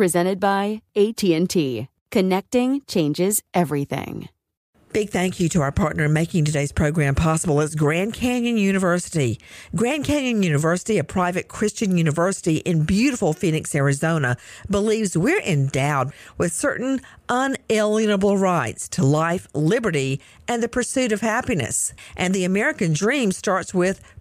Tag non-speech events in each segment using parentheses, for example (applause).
Presented by AT&T. Connecting changes everything. Big thank you to our partner in making today's program possible is Grand Canyon University. Grand Canyon University, a private Christian university in beautiful Phoenix, Arizona, believes we're endowed with certain unalienable rights to life, liberty, and the pursuit of happiness. And the American dream starts with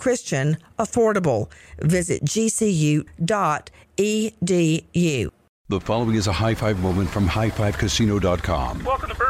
Christian, affordable. Visit gcu.edu. The following is a high five moment from highfivecasino.com. Welcome to Burger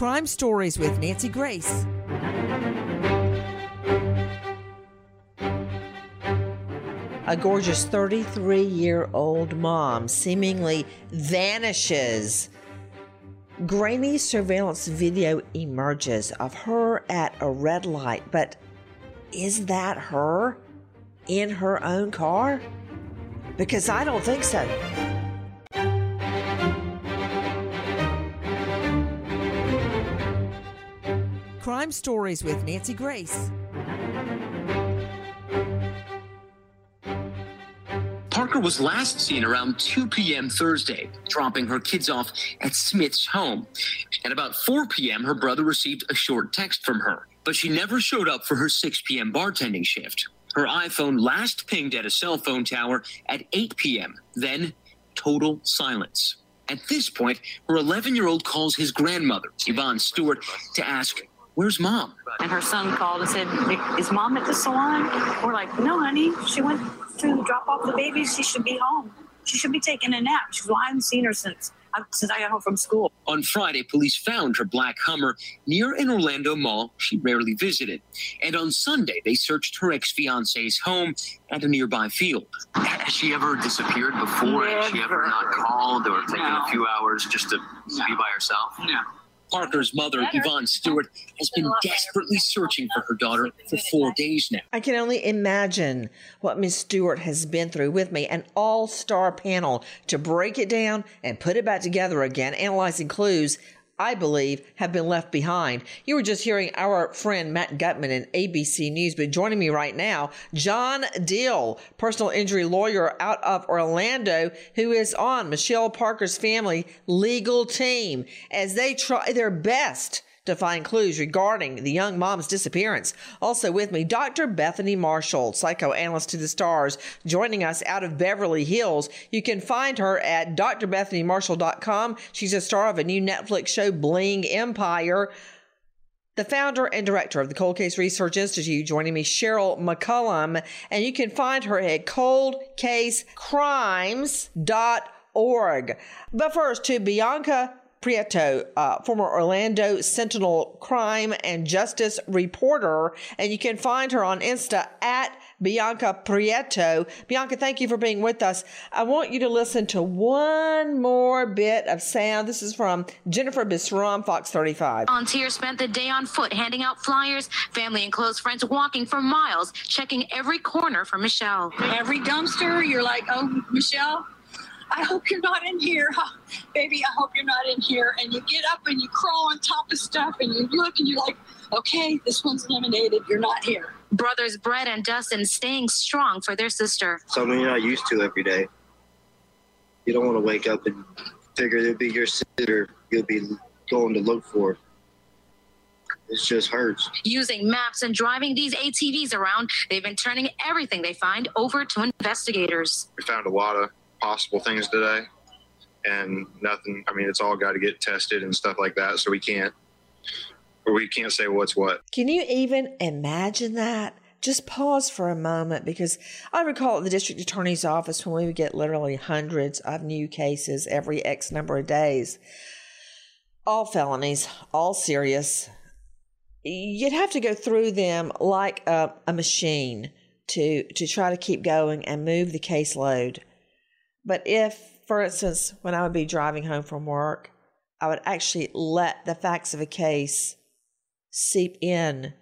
Crime Stories with Nancy Grace. A gorgeous 33 year old mom seemingly vanishes. Grainy surveillance video emerges of her at a red light, but is that her in her own car? Because I don't think so. Crime Stories with Nancy Grace. Parker was last seen around 2 p.m. Thursday, dropping her kids off at Smith's home. At about 4 p.m., her brother received a short text from her, but she never showed up for her 6 p.m. bartending shift. Her iPhone last pinged at a cell phone tower at 8 p.m., then total silence. At this point, her 11 year old calls his grandmother, Yvonne Stewart, to ask, Where's mom? And her son called and said, Is mom at the salon? We're like, No, honey. She went to drop off the baby. She should be home. She should be taking a nap. She's, well, I haven't seen her since um, since I got home from school. On Friday, police found her black Hummer near an Orlando mall she rarely visited. And on Sunday, they searched her ex fiance's home at a nearby field. Has she ever disappeared before? Never. Has she ever not called or taken No. a few hours just to be by herself? No. Parker's mother, Yvonne Stewart, has been desperately searching for her daughter for four days now. I can only imagine what Miss Stewart has been through with me, an all star panel to break it down and put it back together again, analyzing clues I believe have been left behind. You were just hearing our friend Matt Gutman in ABC News, but joining me right now, John Deal, personal injury lawyer out of Orlando, who is on Michelle Parker's family legal team as they try their best to find clues regarding the young mom's disappearance. Also with me, Dr. Bethany Marshall, psychoanalyst to the stars, joining us out of Beverly Hills. You can find her at drbethanymarshall.com. She's a star of a new Netflix show, Bling Empire. The founder and director of the Cold Case Research Institute, joining me, Cheryl McCollum, and you can find her at coldcasecrimes.org. But first, to Bianca Prieto, uh, former Orlando Sentinel crime and justice reporter, and you can find her on Insta at Bianca Prieto. Bianca, thank you for being with us. I want you to listen to one more bit of sound. This is from Jennifer Bisram, Fox 35. Volunteers spent the day on foot handing out flyers, family and close friends walking for miles, checking every corner for Michelle. Every dumpster, you're like, Oh, Michelle, I hope you're not in here. Huh, (laughs) Baby, I hope you're not in here. And you get up and you crawl on top of stuff and you look and you're like, Okay, this one's eliminated. You're not here. Brothers Brett and Dustin staying strong for their sister. something you're not used to every day. You don't want to wake up and figure it'll be your sister you'll be going to look for. It just hurts. Using maps and driving these ATVs around, they've been turning everything they find over to investigators. we found a lot of possible things today and nothing i mean it's all got to get tested and stuff like that so we can't we can't say what's what Can you even imagine that? Just pause for a moment because I recall at the district attorney's office when we would get literally hundreds of new cases every X number of days, all felonies, all serious. You'd have to go through them like a, a machine to to try to keep going and move the caseload. But if, for instance, when I would be driving home from work, I would actually let the facts of a case seep in.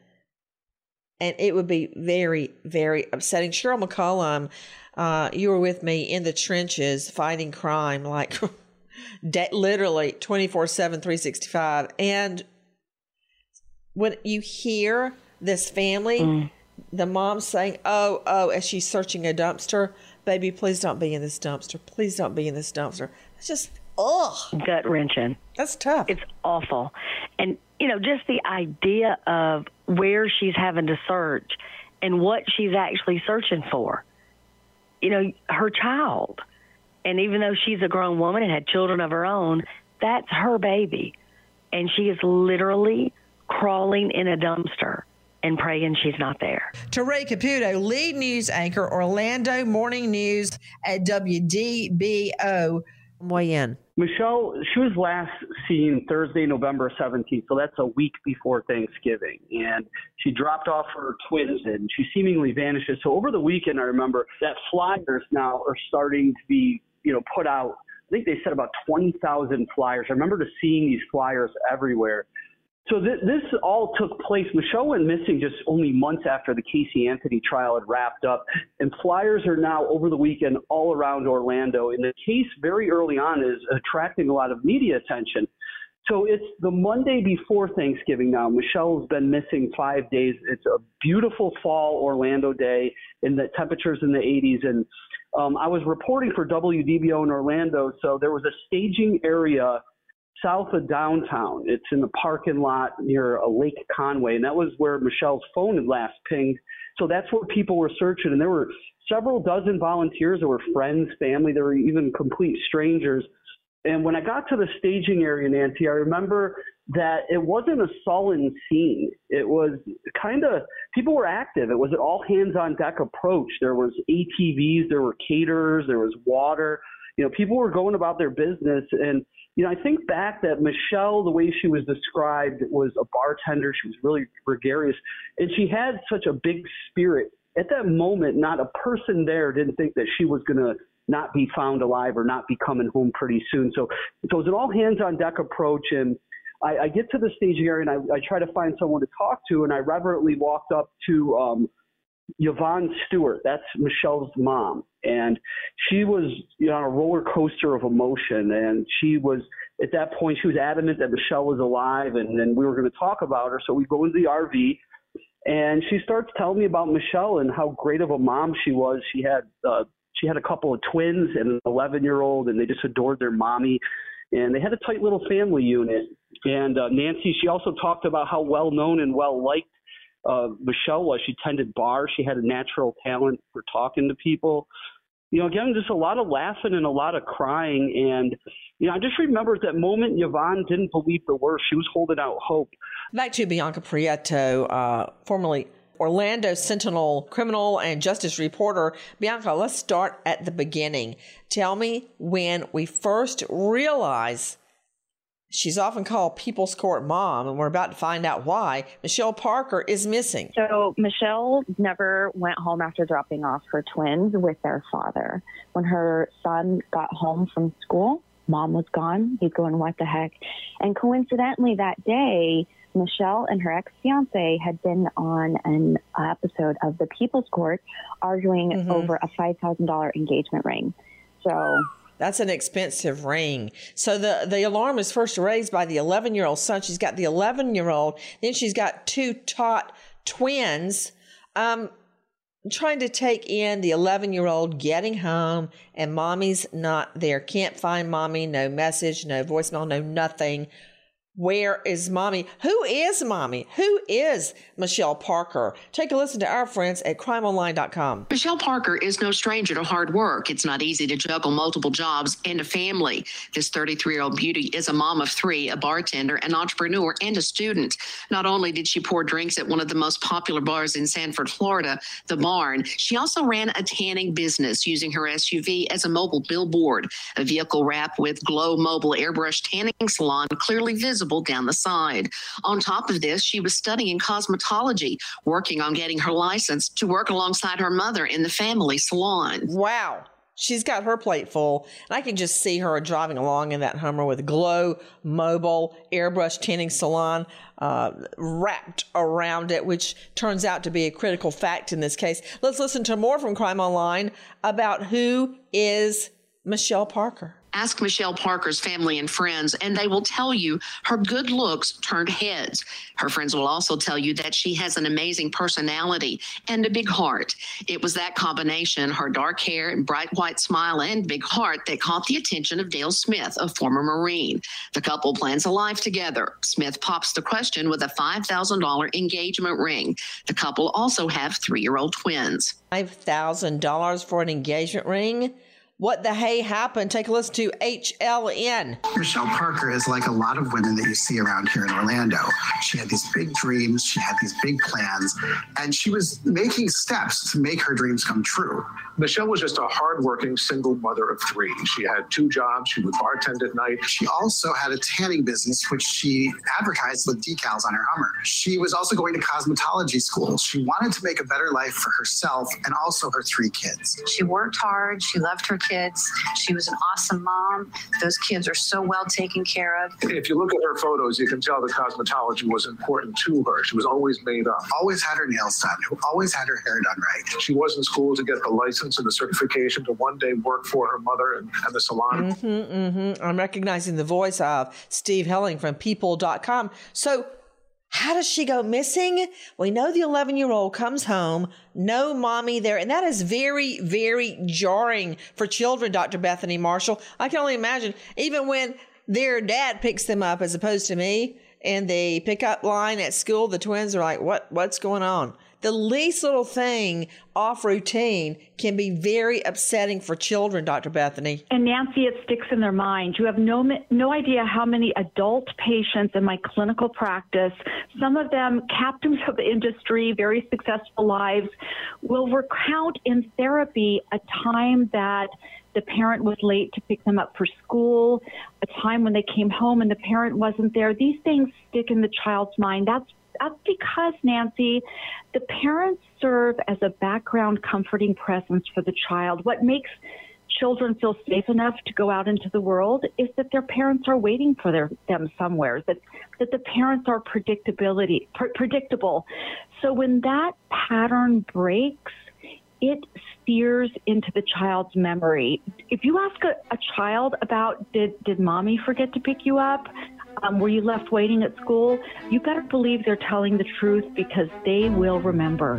And it would be very, very upsetting. Cheryl McCollum, uh, you were with me in the trenches fighting crime, like (laughs) literally 24 7, 365. And when you hear this family, the mom saying, Oh, oh, as she's searching a dumpster, baby, please don't be in this dumpster. Please don't be in this dumpster. It's just, ugh. gut wrenching. That's tough. It's awful. And, you know, just the idea of where she's having to search and what she's actually searching for. You know, her child. And even though she's a grown woman and had children of her own, that's her baby. And she is literally crawling in a dumpster and praying she's not there. To Caputo, lead news anchor, Orlando Morning News at WDBO. Weigh in. Michelle, she was last seen Thursday, November 17th, so that's a week before Thanksgiving. And she dropped off her twins and she seemingly vanishes. So over the weekend, I remember that flyers now are starting to be, you know, put out. I think they said about 20,000 flyers. I remember just seeing these flyers everywhere. So th- this all took place. Michelle went missing just only months after the Casey Anthony trial had wrapped up, and flyers are now over the weekend all around Orlando. And the case very early on is attracting a lot of media attention. So it's the Monday before Thanksgiving now. Michelle's been missing five days. It's a beautiful fall Orlando day, and the temperatures in the 80s. And um, I was reporting for WDBO in Orlando, so there was a staging area south of downtown. It's in the parking lot near a Lake Conway, and that was where Michelle's phone had last pinged. So that's where people were searching, and there were several dozen volunteers. There were friends, family, there were even complete strangers. And when I got to the staging area, Nancy, I remember that it wasn't a sullen scene. It was kind of people were active. It was an all hands on deck approach. There was ATVs, there were caterers, there was water. You know, people were going about their business. And you know, I think back that Michelle, the way she was described, was a bartender. She was really gregarious, and she had such a big spirit. At that moment, not a person there didn't think that she was going to not be found alive or not be coming home pretty soon. So, so it was an all hands on deck approach. And I, I get to the staging area and I, I try to find someone to talk to. And I reverently walked up to um, Yvonne Stewart. That's Michelle's mom. And she was you know, on a roller coaster of emotion. And she was, at that point, she was adamant that Michelle was alive and, and we were going to talk about her. So we go into the RV and she starts telling me about Michelle and how great of a mom she was. She had uh, she had a couple of twins and an 11 year old, and they just adored their mommy. And they had a tight little family unit. And uh, Nancy, she also talked about how well known and well liked uh, Michelle was. She tended bars. She had a natural talent for talking to people. You know, again, just a lot of laughing and a lot of crying. And, you know, I just remember that moment, Yvonne didn't believe the worst. She was holding out hope. Back to Bianca Prieto, uh, formerly Orlando Sentinel criminal and justice reporter. Bianca, let's start at the beginning. Tell me when we first realized she's often called People's Court Mom, and we're about to find out why. Michelle Parker is missing. So, Michelle never went home after dropping off her twins with their father. When her son got home from school, mom was gone. He's going, What the heck? And coincidentally, that day, Michelle and her ex fiance had been on an episode of The People's Court arguing mm-hmm. over a $5,000 engagement ring. So. That's an expensive ring. So the, the alarm is first raised by the 11 year old son. She's got the 11 year old. Then she's got two tot twins. Um, trying to take in the 11 year old getting home and mommy's not there. Can't find mommy. No message, no voicemail, no nothing. Where is mommy? Who is mommy? Who is Michelle Parker? Take a listen to our friends at crimeonline.com. Michelle Parker is no stranger to hard work. It's not easy to juggle multiple jobs and a family. This 33 year old beauty is a mom of three, a bartender, an entrepreneur, and a student. Not only did she pour drinks at one of the most popular bars in Sanford, Florida, the Barn, she also ran a tanning business using her SUV as a mobile billboard, a vehicle wrapped with Glow Mobile Airbrush Tanning Salon, clearly visible visible down the side. On top of this, she was studying cosmetology, working on getting her license to work alongside her mother in the family salon. Wow. She's got her plate full, and I can just see her driving along in that Hummer with Glow Mobile Airbrush Tanning Salon uh, wrapped around it, which turns out to be a critical fact in this case. Let's listen to more from Crime Online about who is Michelle Parker. Ask Michelle Parker's family and friends, and they will tell you her good looks turned heads. Her friends will also tell you that she has an amazing personality and a big heart. It was that combination, her dark hair and bright white smile and big heart, that caught the attention of Dale Smith, a former Marine. The couple plans a life together. Smith pops the question with a $5,000 engagement ring. The couple also have three year old twins. $5,000 for an engagement ring? What the Hey happened? Take a listen to HLN. Michelle Parker is like a lot of women that you see around here in Orlando. She had these big dreams, she had these big plans, and she was making steps to make her dreams come true. Michelle was just a hardworking single mother of three. She had two jobs. She would bartend at night. She also had a tanning business, which she advertised with decals on her Hummer. She was also going to cosmetology school. She wanted to make a better life for herself and also her three kids. She worked hard. She loved her kids. She was an awesome mom. Those kids are so well taken care of. If you look at her photos, you can tell the cosmetology was important to her. She was always made up. Always had her nails done. Always had her hair done right. She was in school to get the license license and the certification to one day work for her mother and, and the salon. Mm-hmm, mm-hmm. I'm recognizing the voice of Steve Helling from people.com. So, How does she go missing? We know the 11 year old comes home, no mommy there. And that is very, very jarring for children, Dr. Bethany Marshall. I can only imagine, even when their dad picks them up as opposed to me in the pickup line at school, the twins are like, what, what's going on? The least little thing off routine can be very upsetting for children, Dr. Bethany. And Nancy, it sticks in their mind. You have no no idea how many adult patients in my clinical practice, some of them captains of industry, very successful lives, will recount in therapy a time that the parent was late to pick them up for school, a time when they came home and the parent wasn't there. These things stick in the child's mind. That's that's because, Nancy, the parents serve as a background comforting presence for the child. What makes children feel safe enough to go out into the world is that their parents are waiting for their, them somewhere, that, that the parents are predictability, pr- predictable. So when that pattern breaks, it steers into the child's memory. If you ask a, a child about did did mommy forget to pick you up? Um, were you left waiting at school? You better believe they're telling the truth because they will remember.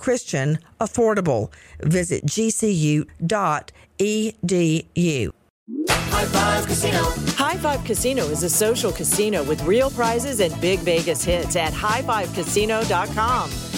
Christian, affordable. Visit gcu.edu. High Five Casino. High Five Casino is a social casino with real prizes and big Vegas hits at highfivecasino.com.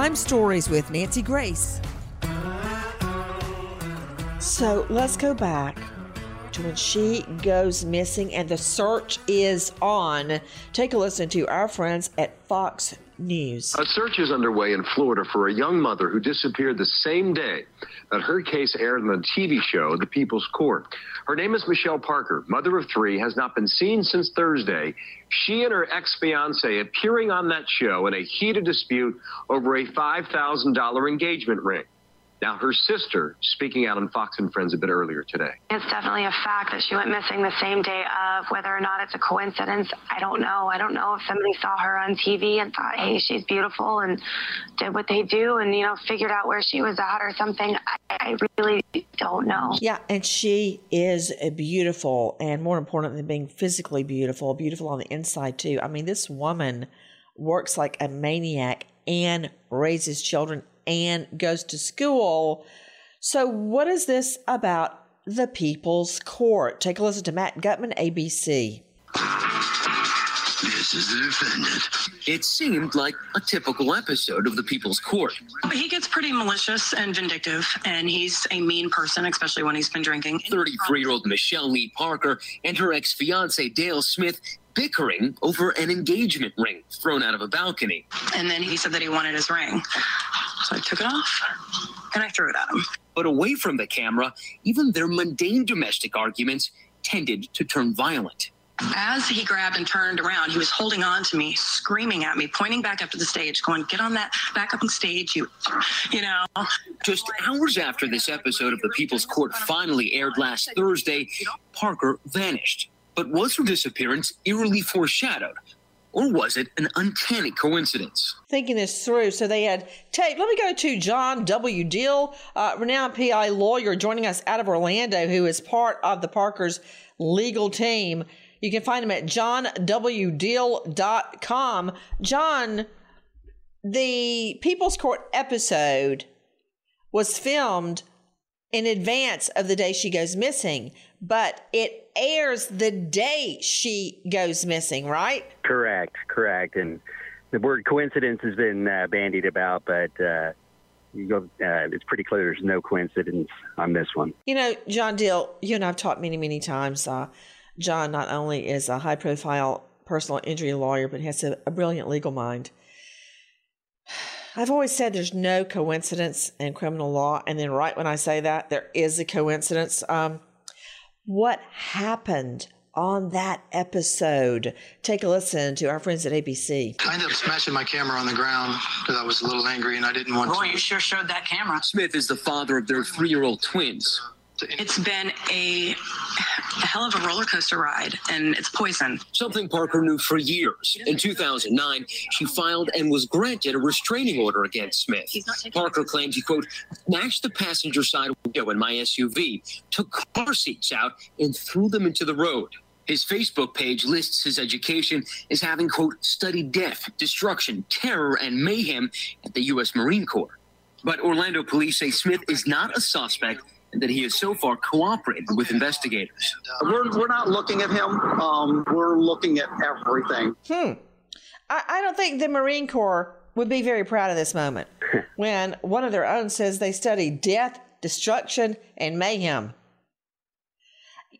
Crime Stories with Nancy Grace. So let's go back when she goes missing and the search is on. Take a listen to our friends at Fox News. A search is underway in Florida for a young mother who disappeared the same day that her case aired on the TV show The People's Court. Her name is Michelle Parker, mother of three, has not been seen since Thursday. She and her ex fiance appearing on that show in a heated dispute over a $5,000 engagement ring. Now, her sister speaking out on Fox and Friends a bit earlier today. It's definitely a fact that she went missing the same day of. Whether or not it's a coincidence, I don't know. I don't know if somebody saw her on TV and thought, hey, she's beautiful and did what they do and, you know, figured out where she was at or something. I, I really don't know. Yeah, and she is a beautiful, and more important than being physically beautiful, beautiful on the inside too. I mean, this woman works like a maniac and raises children and goes to school. So, what is this about the People's Court? Take a listen to Matt Gutman, ABC. This is the defendant. It seemed like a typical episode of the People's Court. He gets pretty malicious and vindictive, and he's a mean person, especially when he's been drinking. 33 year old Michelle Lee Parker and her ex fiance Dale Smith bickering over an engagement ring thrown out of a balcony. And then he said that he wanted his ring. So I took it off and I threw it at him. But away from the camera, even their mundane domestic arguments tended to turn violent. As he grabbed and turned around, he was holding on to me, screaming at me, pointing back up to the stage, going, "Get on that back up on stage, you, you know." Just hours after this episode of the People's Court finally aired last Thursday, Parker vanished. But was her disappearance eerily foreshadowed? Or was it an uncanny coincidence? thinking this through. So they had tape. Let me go to John W. Deal, uh, renowned PI lawyer, joining us out of Orlando, who is part of the Parker's legal team. You can find him at johnwdeal.com. John, the People's Court episode was filmed in advance of the day she goes missing, but it airs the day she goes missing, right? Correct, correct. And the word coincidence has been uh, bandied about, but uh, you go, uh, it's pretty clear there's no coincidence on this one. You know, John Deal, you and I've talked many, many times. Uh, John not only is a high profile personal injury lawyer, but he has a, a brilliant legal mind. I've always said there's no coincidence in criminal law. And then, right when I say that, there is a coincidence. Um, what happened on that episode? Take a listen to our friends at ABC. I ended up smashing my camera on the ground because I was a little angry and I didn't want Boy, to. you sure showed that camera. Smith is the father of their three year old twins. It's been a, a hell of a roller coaster ride, and it's poison. Something Parker knew for years. In 2009, she filed and was granted a restraining order against Smith. Parker claims he, quote, smashed the passenger side window in my SUV, took car seats out, and threw them into the road. His Facebook page lists his education as having, quote, studied death, destruction, terror, and mayhem at the U.S. Marine Corps. But Orlando police say Smith is not a suspect that he has so far cooperated with investigators. We're, we're not looking at him. Um, we're looking at everything. Hmm. I, I don't think the Marine Corps would be very proud of this moment (laughs) when one of their own says they study death, destruction, and mayhem.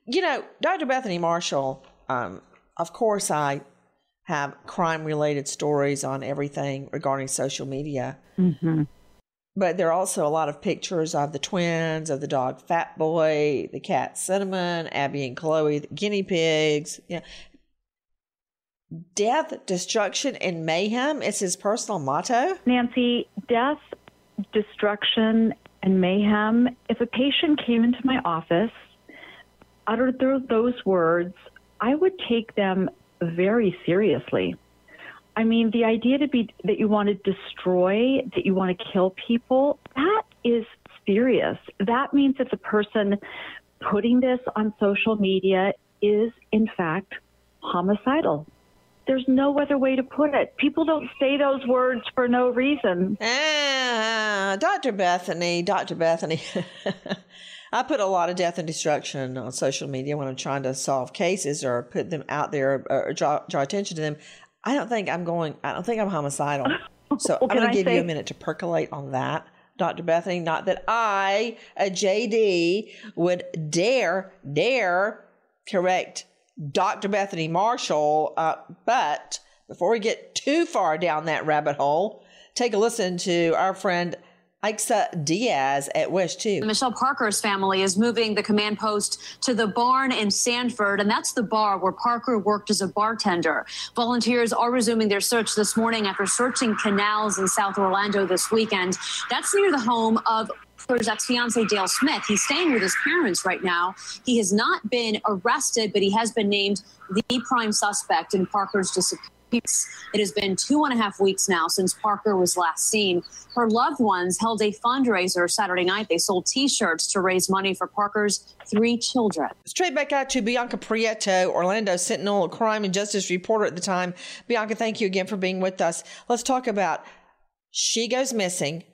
You know, Dr. Bethany Marshall, um, of course, I have crime related stories on everything regarding social media. Mm-hmm. But there are also a lot of pictures of the twins, of the dog Fat Boy, the cat Cinnamon, Abby and Chloe, the guinea pigs. Yeah. Death, destruction, and mayhem is his personal motto. Nancy, death, destruction, and mayhem. If a patient came into my office, uttered those, those words, I would take them very seriously. I mean, the idea to be that you want to destroy, that you want to kill people, that is serious. That means that the person putting this on social media is, in fact, homicidal. There's no other way to put it. People don't say those words for no reason. Ah, Dr. Bethany, Dr. Bethany. (laughs) I put a lot of death and destruction on social media when I'm trying to solve cases or put them out there or draw, draw attention to them. I don't think I'm going, I don't think I'm homicidal. (laughs) So Well, I'm going to give you a minute to percolate on that, Dr. Bethany. Not that I, a JD, would dare, dare correct Dr. Bethany Marshall. Uh, but before we get too far down that rabbit hole, take a listen to our friend Ixa Diaz at WESH 2. Michelle Parker's family is moving the command post to the barn in Sanford, and that's the bar where Parker worked as a bartender. Volunteers are resuming their search this morning after searching canals in South Orlando this weekend. That's near the home of Parker's ex-fiance Dale Smith. He's staying with his parents right now. He has not been arrested, but he has been named the prime suspect in Parker's disappearance. It has been two and a half weeks now since Parker was last seen. Her loved ones held a fundraiser Saturday night. They sold t shirts to raise money for Parker's three children. Straight back out to Bianca Prieto, Orlando Sentinel crime and justice reporter at the time. Bianca, thank you again for being with us. Let's talk about she goes missing,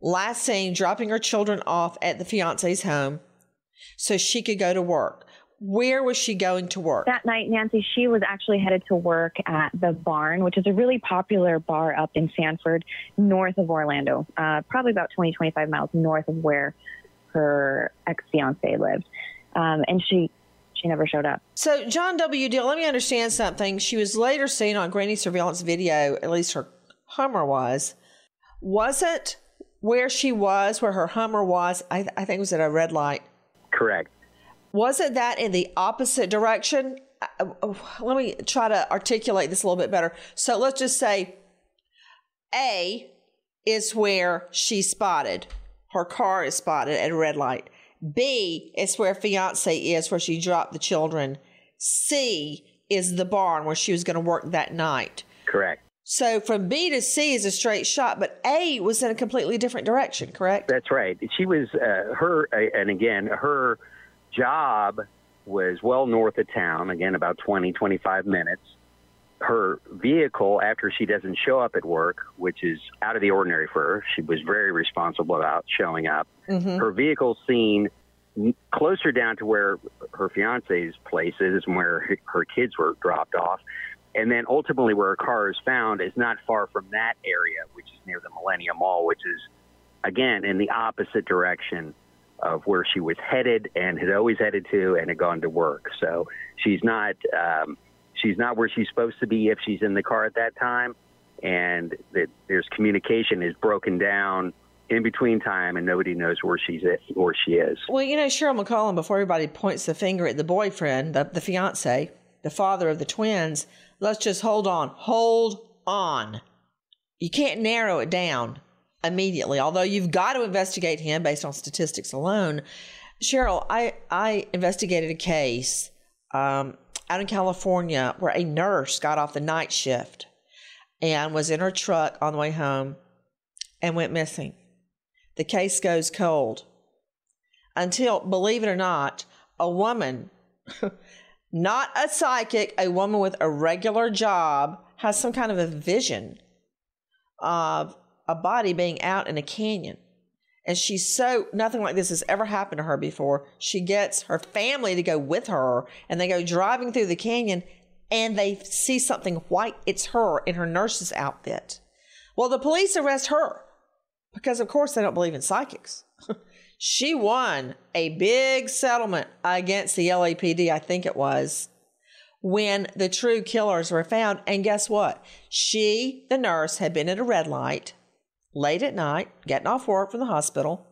last seen dropping her children off at the fiance's home so she could go to work. Where was she going to work? That night, Nancy, she was actually headed to work at the Barn, which is a really popular bar up in Sanford, north of Orlando, uh, probably about 20, 25 miles north of where her ex fiance lived. Um, and she she never showed up. So, John W. Deal, let me understand something. She was later seen on grainy surveillance video, at least her Hummer was. Was it where she was, where her Hummer was? I, I think it was at a red light. Correct. Was it that in the opposite direction uh, uh, let me try to articulate this a little bit better. So let's just say A is where she's spotted. Her car is spotted at a red light. B is where fiance is, where she dropped the children. C is the barn where she was going to work that night. Correct. So from B to C is a straight shot, but A was in a completely different direction, correct? That's right. She was uh, her, and again, her job was well north of town, again, about 20, 25 minutes. Her vehicle, after she doesn't show up at work, which is out of the ordinary for her, she was very responsible about showing up. Mhm. Her vehicle seen closer down to where her fiance's place is and where her- her kids were dropped off. And then ultimately, where her car is found is not far from that area, which is near the Millennium Mall, which is, again, in the opposite direction of where she was headed and had always headed to and had gone to work. So she's not um, she's not where she's supposed to be if she's in the car at that time, and that there's communication is broken down in between time, and nobody knows where she's at, where she is. Well, you know, Cheryl McCollum, before everybody points the finger at the boyfriend, the, the fiance, the father of the twins, let's just hold on. Hold on. You can't narrow it down immediately, although you've got to investigate him based on statistics alone. Cheryl, I, I investigated a case um, out in California where a nurse got off the night shift and was in her truck on the way home and went missing. The case goes cold until, believe it or not, a woman, (laughs) not a psychic, a woman with a regular job, has some kind of a vision of a body being out in a canyon. And she's so, nothing like this has ever happened to her before. She gets her family to go with her and they go driving through the canyon and they see something white. It's her in her nurse's outfit. Well, the police arrest her because, of course, they don't believe in psychics. (laughs) she won a big settlement against the LAPD, I think it was, when the true killers were found. And guess what? She, the nurse, had been at a red light late at night, getting off work from the hospital.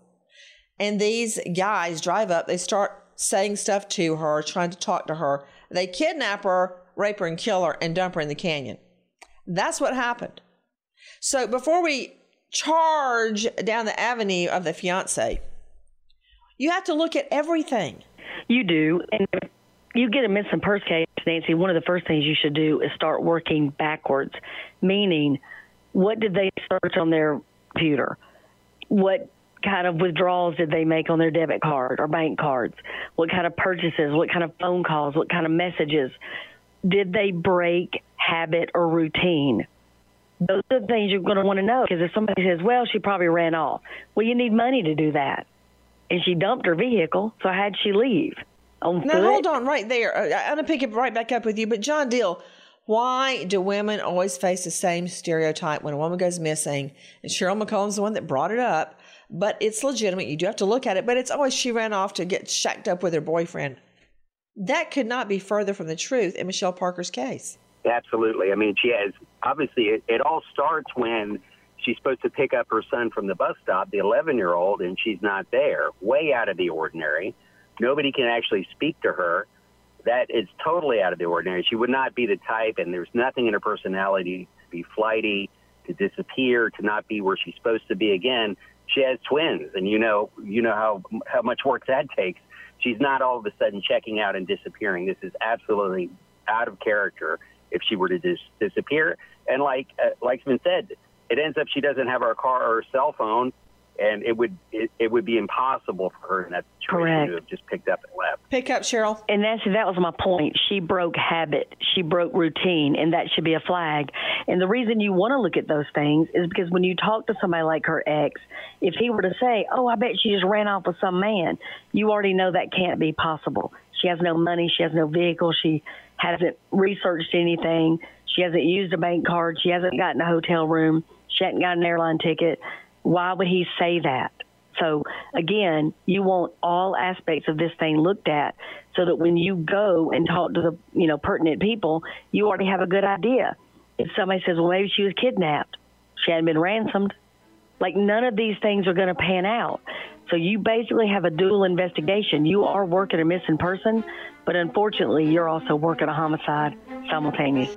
And these guys drive up, they start saying stuff to her, trying to talk to her. They kidnap her, rape her, and kill her, and dump her in the canyon. That's what happened. So before we charge down the avenue of the fiance, you have to look at everything. You do. And you get a missing purse case, Nancy, one of the first things you should do is start working backwards, meaning what did they search on their computer? What kind of withdrawals did they make on their debit card or bank cards? What kind of purchases? What kind of phone calls? What kind of messages? Did they break habit or routine? Those are the things you're going to want to know because if somebody says, well, she probably ran off, well, you need money to do that. And she dumped her vehicle, so how'd she leave? On Now, foot? hold on right there. Uh, I'm going to pick it right back up with you. But, John Deal, why do women always face the same stereotype when a woman goes missing? And Cheryl McCollum's the one that brought it up, but it's legitimate. You do have to look at it, but it's always she ran off to get shacked up with her boyfriend. That could not be further from the truth in Michelle Parker's case. Absolutely. I mean, she has obviously it, it all starts when she's supposed to pick up her son from the bus stop, the 11 year old, and she's not there. Way out of the ordinary. Nobody can actually speak to her. That is totally out of the ordinary. She would not be the type, and there's nothing in her personality to be flighty, to disappear, to not be where she's supposed to be. Again, she has twins, and you know, you know how how much work that (laughs) takes. She's not all of a sudden checking out and disappearing. This is absolutely out of character if she were to dis- disappear. And like uh, like's been said, it ends up she doesn't have her car or her cell phone, and it would it, it would be impossible for her in that situation Correct. to have just picked up and left. Pick up, Cheryl. And that's that was my point. She broke habit. She broke routine, and that should be a flag. And the reason you want to look at those things is because when you talk to somebody like her ex, if he were to say, "Oh, I bet she just ran off with some man," you already know that can't be possible. She has no money. She has no vehicle. She hasn't researched anything. She hasn't used a bank card. She hasn't gotten a hotel room. She hasn't got an airline ticket. Why would he say that? So again, you want all aspects of this thing looked at so that when you go and talk to the, you know, pertinent people, you already have a good idea. If somebody says, well, maybe she was kidnapped, she hadn't been ransomed, like none of these things are going to pan out. So you basically have a dual investigation. You are working a missing person, But unfortunately, you're also working a homicide simultaneous.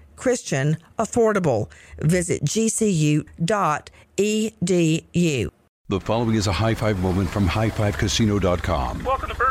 Christian, affordable. Visit gcu.edu. The following is a high five moment from highfivecasino.com. Welcome to Burger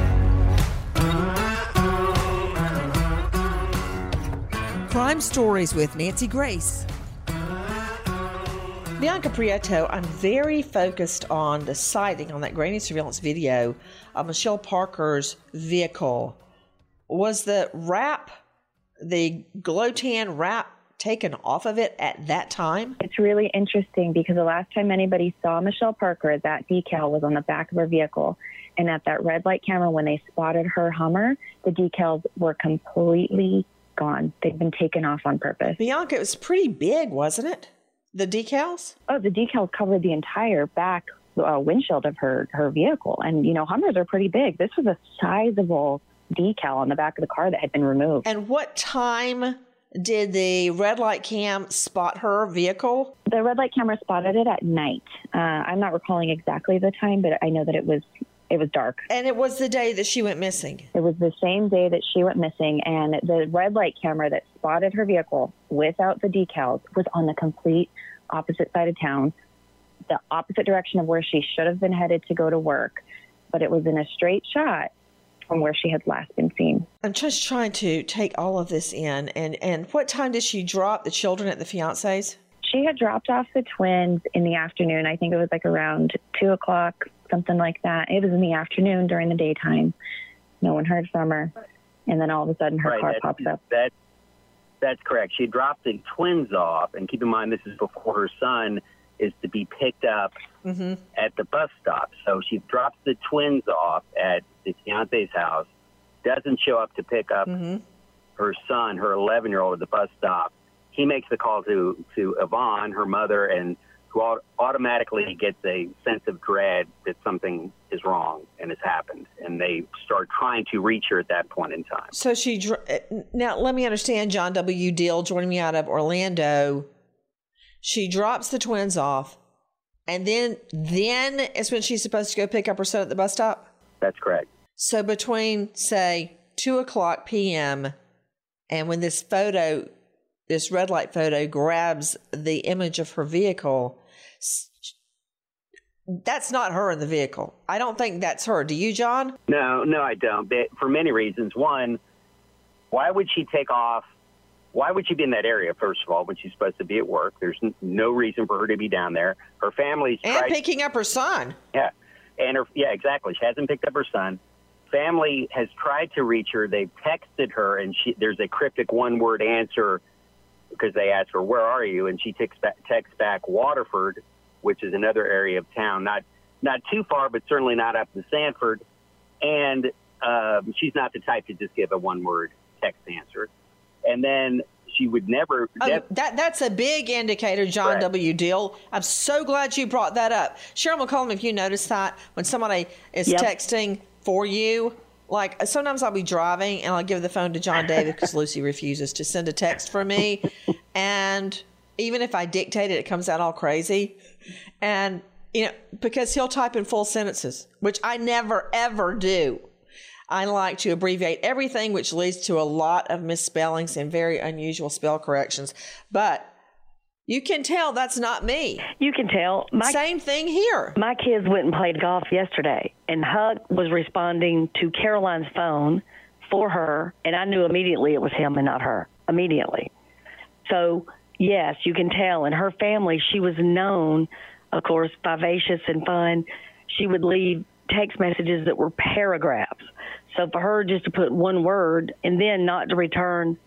Crime Stories with Nancy Grace. Bianca Prieto, I'm very focused on the sighting on that grainy surveillance video of Michelle Parker's vehicle. Was the wrap, the glow tan wrap, taken off of it at that time? It's really interesting because the last time anybody saw Michelle Parker, that decal was on the back of her vehicle. And at that red light camera, when they spotted her Hummer, the decals were completely gone. They've been taken off on purpose. Bianca, it was pretty big, wasn't it? The decals? Oh, the decals covered the entire back uh, windshield of her her vehicle, and you know Hummers are pretty big. This was a sizable decal on the back of the car that had been removed. And what time did the red light cam spot her vehicle? The red light camera spotted it at night. Uh, I'm not recalling exactly the time, but I know that it was it was dark. And it was the day that she went missing. It was the same day that she went missing, and the red light camera that spotted her vehicle without the decals was on the complete opposite side of town, the opposite direction of where she should have been headed to go to work, but it was in a straight shot from where she had last been seen. I'm just trying to take all of this in. And, and what time did she drop the children at the fiance's? She had dropped off the twins in the afternoon. I think it was like around two o'clock, something like that. It was in the afternoon during the daytime. No one heard from her. And then all of a sudden her right, car that, pops up. That, that's correct. She dropped the twins off, and keep in mind this is before her son is to be picked up mm-hmm. at the bus stop. So she drops the twins off at the fiance's house, doesn't show up to pick up mm-hmm. her son, her 11 year old, at the bus stop. He makes the call to to Yvonne, her mother, and who automatically gets a sense of dread that something is wrong and has happened, and they start trying to reach her at that point in time. So she eh, now let me understand. John W. Deal joining me out of Orlando. She drops the twins off, and then then is when she's supposed to go pick up her son at the bus stop. That's correct. So between say two o'clock p.m. and when this photo, this red light photo, grabs the image of her vehicle, that's not her in the vehicle. I don't think that's her. Do you, John? No, no, I don't. But for many reasons. One, why would she take off? Why would she be in that area? First of all, when she's supposed to be at work, there's no reason for her to be down there. Her family's and tried, picking up her son. Yeah, and her yeah, exactly. She hasn't picked up her son. Family has tried to reach her. They've texted her, and she there's a cryptic one-word answer because they ask her, "Where are you?" and she texts back, texts back Waterford, which is another area of town, not not too far, but certainly not up to Sanford. And um, she's not the type to just give a one-word text answer. And then she would never. Oh, nev- that that's a big indicator, John Correct. W. Deal. I'm so glad you brought that up. Cheryl McCollum, if you notice that when somebody is Yep. texting for you, like sometimes I'll be driving and I'll give the phone to John David because Lucy refuses to send a text for me, and even if I dictate it, it comes out all crazy, and you know because he'll type in full sentences, which I never ever do. I like to abbreviate everything, which leads to a lot of misspellings and very unusual spell corrections. But you can tell that's not me. You can tell. My, Same thing here. My kids went and played golf yesterday, and Huck was responding to Caroline's phone for her, and I knew immediately it was him and not her. Immediately. So, yes, you can tell. In her family, she was known, of course, vivacious and fun. She would leave text messages that were paragraphs. So, for her just to put one word and then not to return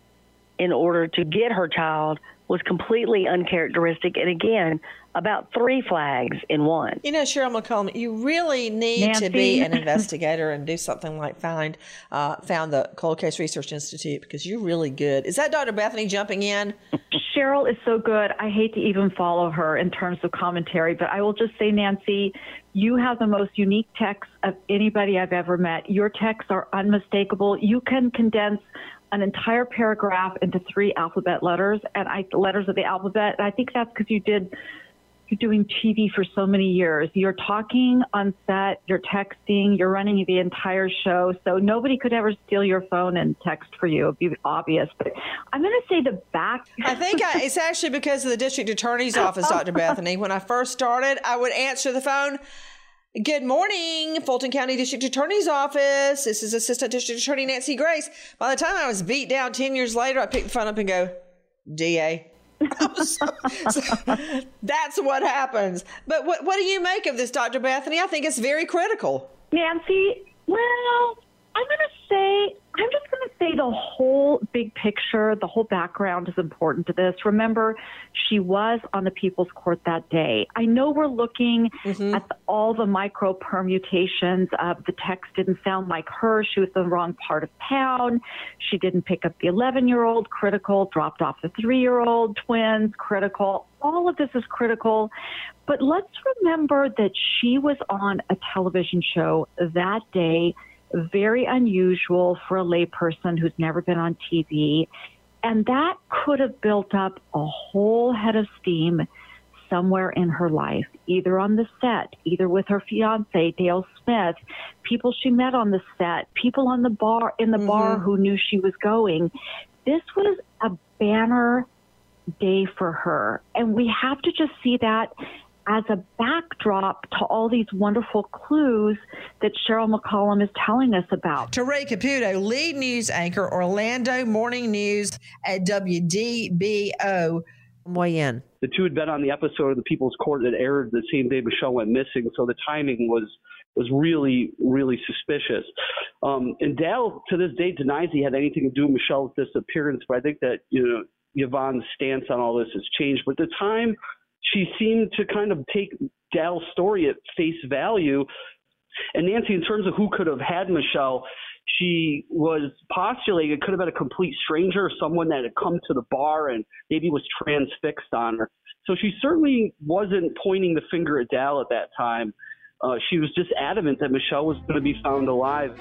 in order to get her child was completely uncharacteristic. And again, about three flags in one. You know, Cheryl McCollum, you really need to be an (laughs) investigator and do something like find uh, found the Cold Case Research Institute because you're really good. Is that Dr. Bethany jumping in? Cheryl is so good. I hate to even follow her in terms of commentary, but I will just say, Nancy, you have the most unique texts of anybody I've ever met. Your texts are unmistakable. You can condense an entire paragraph into three alphabet letters and I letters of the alphabet. And I think that's because you did you're doing TV for so many years. You're talking on set, you're texting, you're running the entire show. So nobody could ever steal your phone and text for you. It'd be obvious. But I'm going to say the back. I think I, it's actually because of the district attorney's office, Dr. (laughs) Bethany. When I first started, I would answer the phone. Good morning, Fulton County District Attorney's Office. This is Assistant District Attorney Nancy Grace. By the time I was beat down 10 years later, I picked the phone up and go, DA. That's what happens. But what, what do you make of this, Dr. Bethany? I think it's very critical. Nancy, well, I'm going to say, I'm just going to say the whole big picture, the whole background is important to this. Remember, she was on the People's Court that day. I know we're looking Mm-hmm. at the, all the micro permutations of the text didn't sound like her. She was the wrong part of town. She didn't pick up the 11 year old, critical, dropped off the three year old, twins, critical. All of this is critical. But let's remember that she was on a television show that day, very unusual for a layperson who's never been on TV. And that could have built up a whole head of steam somewhere in her life, either on the set, either with her fiance, Dale Smith, people she met on the set, people on the bar, in the bar mm-hmm. who knew she was going. This was a banner day for her. And we have to just see that as a backdrop to all these wonderful clues that Cheryl McCollum is telling us about. Teray Caputo, lead news anchor, Orlando Morning News at WDBO. Weigh in. The two had been on the episode of the People's Court that aired the same day Michelle went missing, so the timing was was really really suspicious. Um, and Dale to this day denies he had anything to do with Michelle's disappearance, but I think that you know Yvonne's stance on all this has changed. But at the time, she seemed to kind of take Dale's story at face value. And Nancy, in terms of who could have had Michelle, she was postulating it could have been a complete stranger, someone that had come to the bar and maybe was transfixed on her. So she certainly wasn't pointing the finger at Dale at that time. Uh, she was just adamant that Michelle was going to be found alive.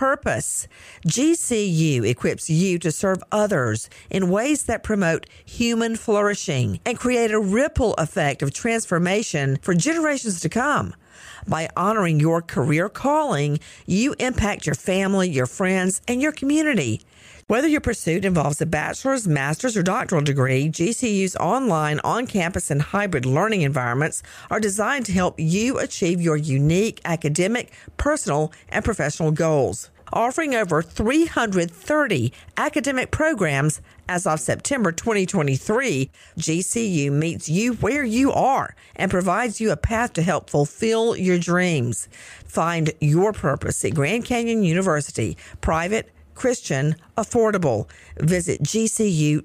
purpose. GCU equips you to serve others in ways that promote human flourishing and create a ripple effect of transformation for generations to come. By honoring your career calling, you impact your family, your friends, and your community. Whether your pursuit involves a bachelor's, master's, or doctoral degree, GCU's online, on campus, and hybrid learning environments are designed to help you achieve your unique academic, personal, and professional goals. offering over 330 academic programs as of September 2023. GCU meets you where you are and provides you a path to help fulfill your dreams. Find your purpose at Grand Canyon University, private, Christian, affordable. Visit gcu.edu.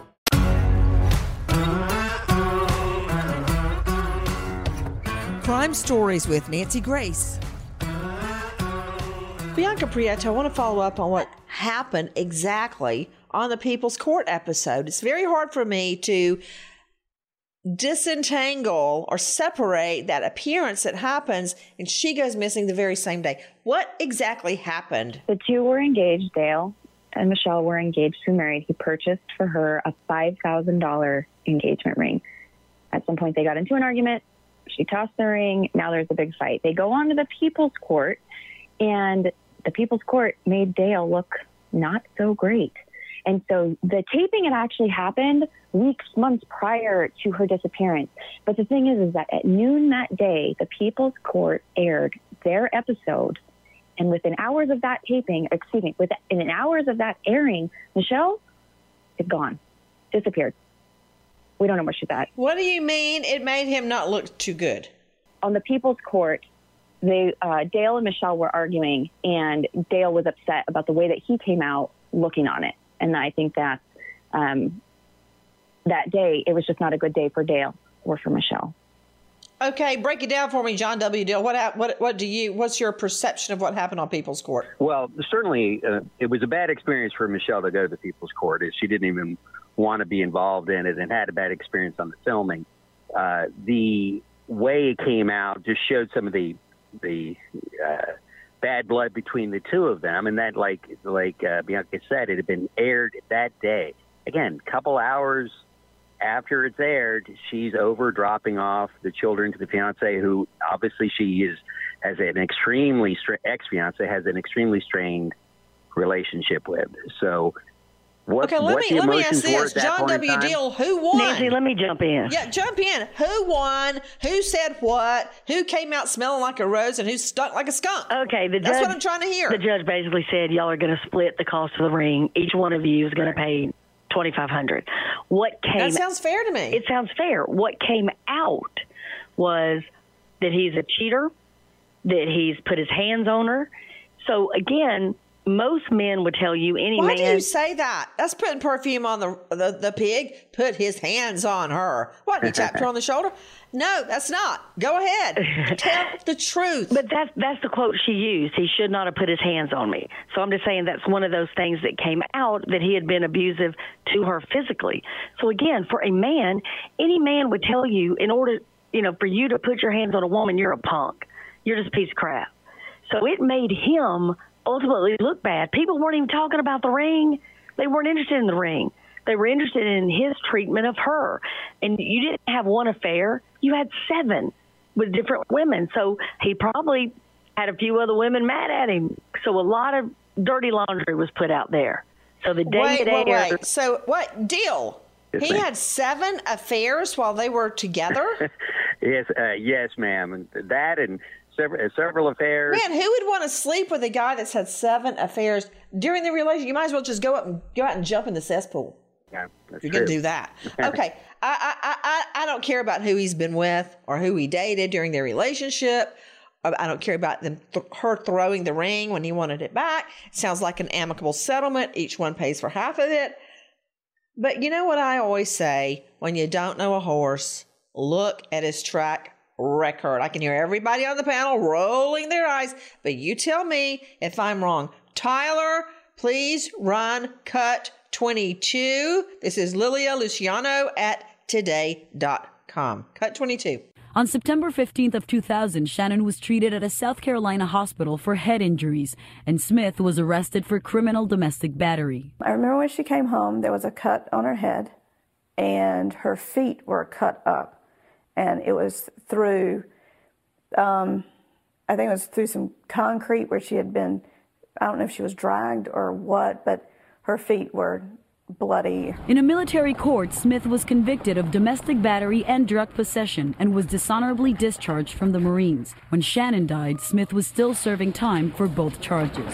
Crime Stories with Nancy Grace. Bianca Prieto, I want to follow up on what happened exactly on the People's Court episode. It's very hard for me to disentangle or separate that appearance that happens and she goes missing the very same day. What exactly happened? The two were engaged, Dale and Michelle were engaged to married. He purchased for her a $5,000 engagement ring. At some point, they got into an argument. She tossed the ring. Now there's a big fight. They go on to the people's court, and the people's court made Dale look not so great. And so the taping had actually happened weeks, months prior to her disappearance. But the thing is, is that at noon that day, the people's court aired their episode. And within hours of that taping, excuse me, within hours of that airing, Michelle is gone, disappeared. We don't know where she's at. What do you mean it made him not look too good? On the people's court, they uh, Dale and Michelle were arguing, and Dale was upset about the way that he came out looking on it. And I think that um, that day it was just not a good day for Dale or for Michelle. Okay, break it down for me, John W. Deal. What what what do you? What's your perception of what happened on People's Court? Well, certainly uh, it was a bad experience for Michelle to go to the People's Court. She didn't even want to be involved in it and had a bad experience on the filming. Uh, the way it came out just showed some of the the uh, bad blood between the two of them, and that, like like uh, Bianca said, it had been aired that day. Again, a couple hours after it's aired, she's over dropping off the children to the fiance, who obviously she is has an extremely ex fiance has an extremely strained relationship with. So. What, okay, let what me let me ask this, John W. Deal, who won? Nancy, let me jump in. Yeah, jump in. Who won? Who said what? Who came out smelling like a rose and who stunk like a skunk? Okay, the That's judge, what I'm trying to hear. The judge basically said y'all are going to split the cost of the ring. Each one of you is going to pay twenty five hundred. What came? That sounds fair to me. It sounds fair. What came out was that he's a cheater, that he's put his hands on her. So again, most men would tell you any Why man. do you say that? That's putting perfume on the, the the pig. Put his hands on her. What? He tapped her on the shoulder? No, that's not. Go ahead. Tell (laughs) the truth. But that's that's the quote she used. He should not have put his hands on me. So I'm just saying that's one of those things that came out that he had been abusive to her physically. So again, for a man, any man would tell you in order, you know, for you to put your hands on a woman, you're a punk. You're just a piece of crap. So it made him ultimately look bad. People weren't even talking about the ring. They weren't interested in the ring. They were interested in his treatment of her. And you didn't have one affair, you had seven with different women. So he probably had a few other women mad at him. So a lot of dirty laundry was put out there. So the day wait, it wait, aired, wait. So what deal? Yes, he ma'am. had seven affairs while they were together. (laughs) Yes, uh, yes, ma'am. And that and several, uh, several affairs. Man, who would want to sleep with a guy that's had seven affairs during the relationship? You might as well just go up and go out and jump in the cesspool. Yeah, that's You're gonna do that. (laughs) Okay. I, I, I, I don't care about who he's been with or who he dated during their relationship. I I don't care about them th- her throwing the ring when he wanted it back. sounds like an amicable settlement. Each one pays for half of it. But you know what I always say when you don't know a horse, look at his track record. I can hear everybody on the panel rolling their eyes, but you tell me if I'm wrong. Tyler, please run cut 22. This is Lilia Luciano at today.com. Cut 22. On September 15th of 2000, Shannon was treated at a South Carolina hospital for head injuries, and Smith was arrested for criminal domestic battery. I remember when she came home, there was a cut on her head, and her feet were cut up, and it was through, um, I think it was through some concrete where she had been, I don't know if she was dragged or what, but her feet were bloody. In a military court, Smith was convicted of domestic battery and drug possession and was dishonorably discharged from the Marines. When Shannon died, Smith was still serving time for both charges.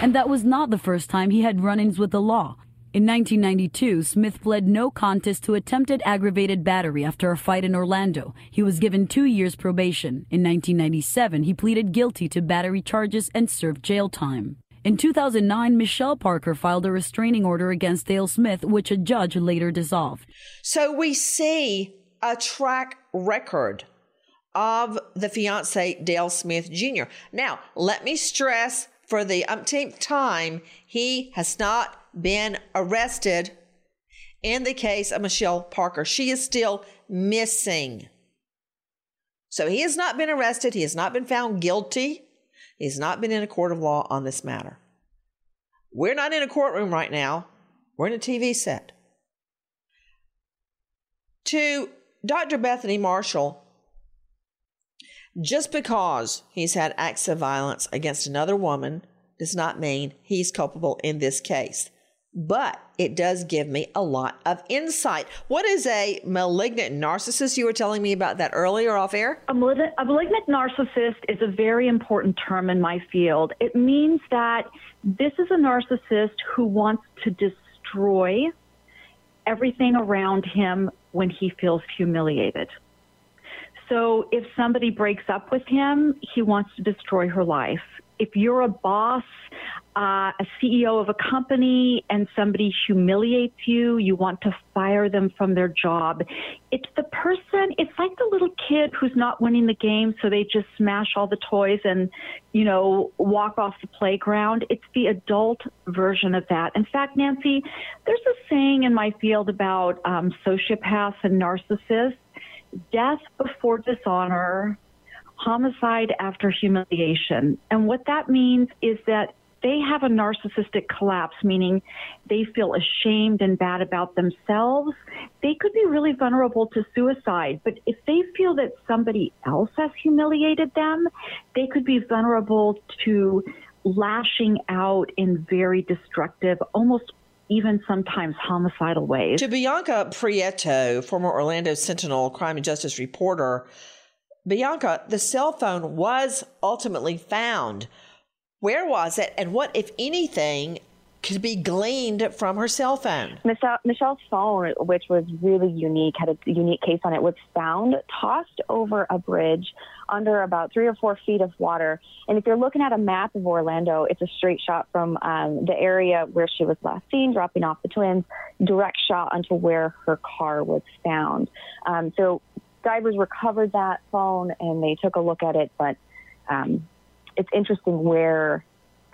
And that was not the first time he had run ins with the law. In 1992, Smith pled no contest to attempted aggravated battery after a fight in Orlando. He was given two years probation. In 1997, he pleaded guilty to battery charges and served jail time. In 2009, Michelle Parker filed a restraining order against Dale Smith, which a judge later dissolved. So we see a track record of the fiance, Dale Smith Jr. Now, let me stress for the umpteenth time, he has not been arrested in the case of Michelle Parker. She is still missing. So he has not been arrested. He has not been found guilty. He has not been in a court of law on this matter. We're not in a courtroom right now. We're in a TV set. To Dr. Bethany Marshall, just because he's had acts of violence against another woman does not mean he's culpable in this case. But it does give me a lot of insight. What is a malignant narcissist? You were telling me about that earlier off air. A malignant, a malignant narcissist is a very important term in my field. It means that this is a narcissist who wants to destroy everything around him when he feels humiliated. So if somebody breaks up with him, he wants to destroy her life. If you're a boss, uh, a CEO of a company, and somebody humiliates you, you want to fire them from their job. It's the person, it's like the little kid who's not winning the game, so they just smash all the toys and, you know, walk off the playground. It's the adult version of that. In fact, Nancy, there's a saying in my field about um, sociopaths and narcissists death before dishonor, homicide after humiliation. And what that means is that they have a narcissistic collapse, meaning they feel ashamed and bad about themselves. They could be really vulnerable to suicide. But if they feel that somebody else has humiliated them, they could be vulnerable to lashing out in very destructive, almost even sometimes homicidal ways. To Bianca Prieto, former Orlando Sentinel crime and justice reporter, Bianca, the cell phone was ultimately found. Where was it, and what, if anything, could be gleaned from her cell phone? Michelle, Michelle's phone, which was really unique, had a unique case on it, was found tossed over a bridge under about three or four feet of water. And if you're looking at a map of Orlando, it's a straight shot from um, the area where she was last seen, dropping off the twins, direct shot onto where her car was found. Um, so divers recovered that phone and they took a look at it, but um, it's interesting where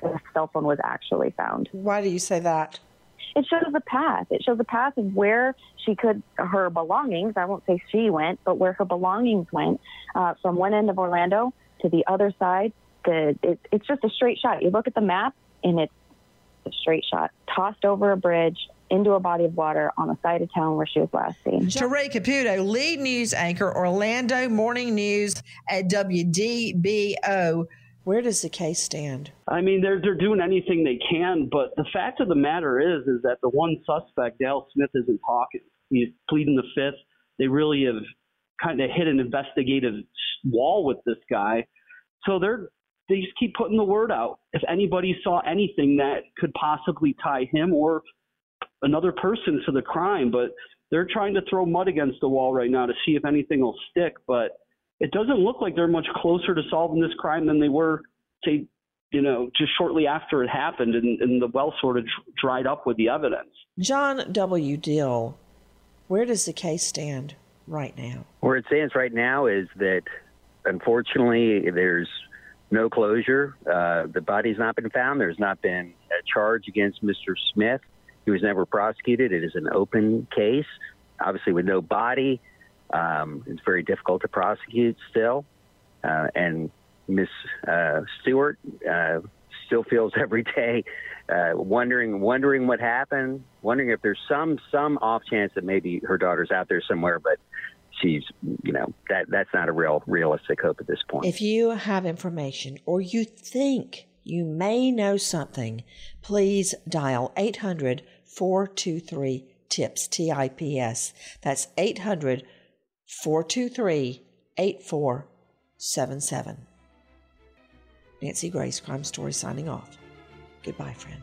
the cell phone was actually found. Why do you say that? It shows the path. It shows the path of where she could, her belongings, I won't say she went, but where her belongings went uh, from one end of Orlando to the other side. The, it, it's just a straight shot. You look at the map and it's a straight shot, tossed over a bridge into a body of water on the side of town where she was last seen. Teray Caputo, lead news anchor, Orlando Morning News at WDBO. Where does the case stand? I mean, they're they're doing anything they can, but the fact of the matter is, is that the one suspect, Dale Smith, isn't talking. He's pleading the fifth. They really have kind of hit an investigative wall with this guy, so they're they just keep putting the word out. If anybody saw anything that could possibly tie him or another person to the crime, but they're trying to throw mud against the wall right now to see if anything will stick, but it doesn't look like they're much closer to solving this crime than they were, say, you know, just shortly after it happened, and, and the well sort of dried up with the evidence. John W. Deal, where does the case stand right now? Where it stands right now is that unfortunately there's no closure. Uh, the body's not been found. There's not been a charge against Mr. Smith. He was never prosecuted. It is an open case, obviously with no body. Um, it's very difficult to prosecute still, uh, and Miss uh, Stewart uh, still feels (laughs) every day uh, wondering wondering what happened, wondering if there's some some off chance that maybe her daughter's out there somewhere, but she's you know that that's not a real realistic hope at this point. If you have information or you think you may know something, please dial 800 423 TIPS, T I P S. That's 800 423 8477. Nancy Grace, Crime Story, signing off. Goodbye, friend.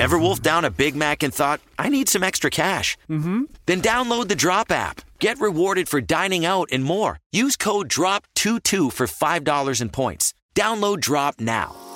Ever wolfed down a Big Mac and thought, I need some extra cash? Mm-hmm. Then download the Drop app. Get rewarded for dining out and more. Use code DROP22 for $5 in points. Download Drop now.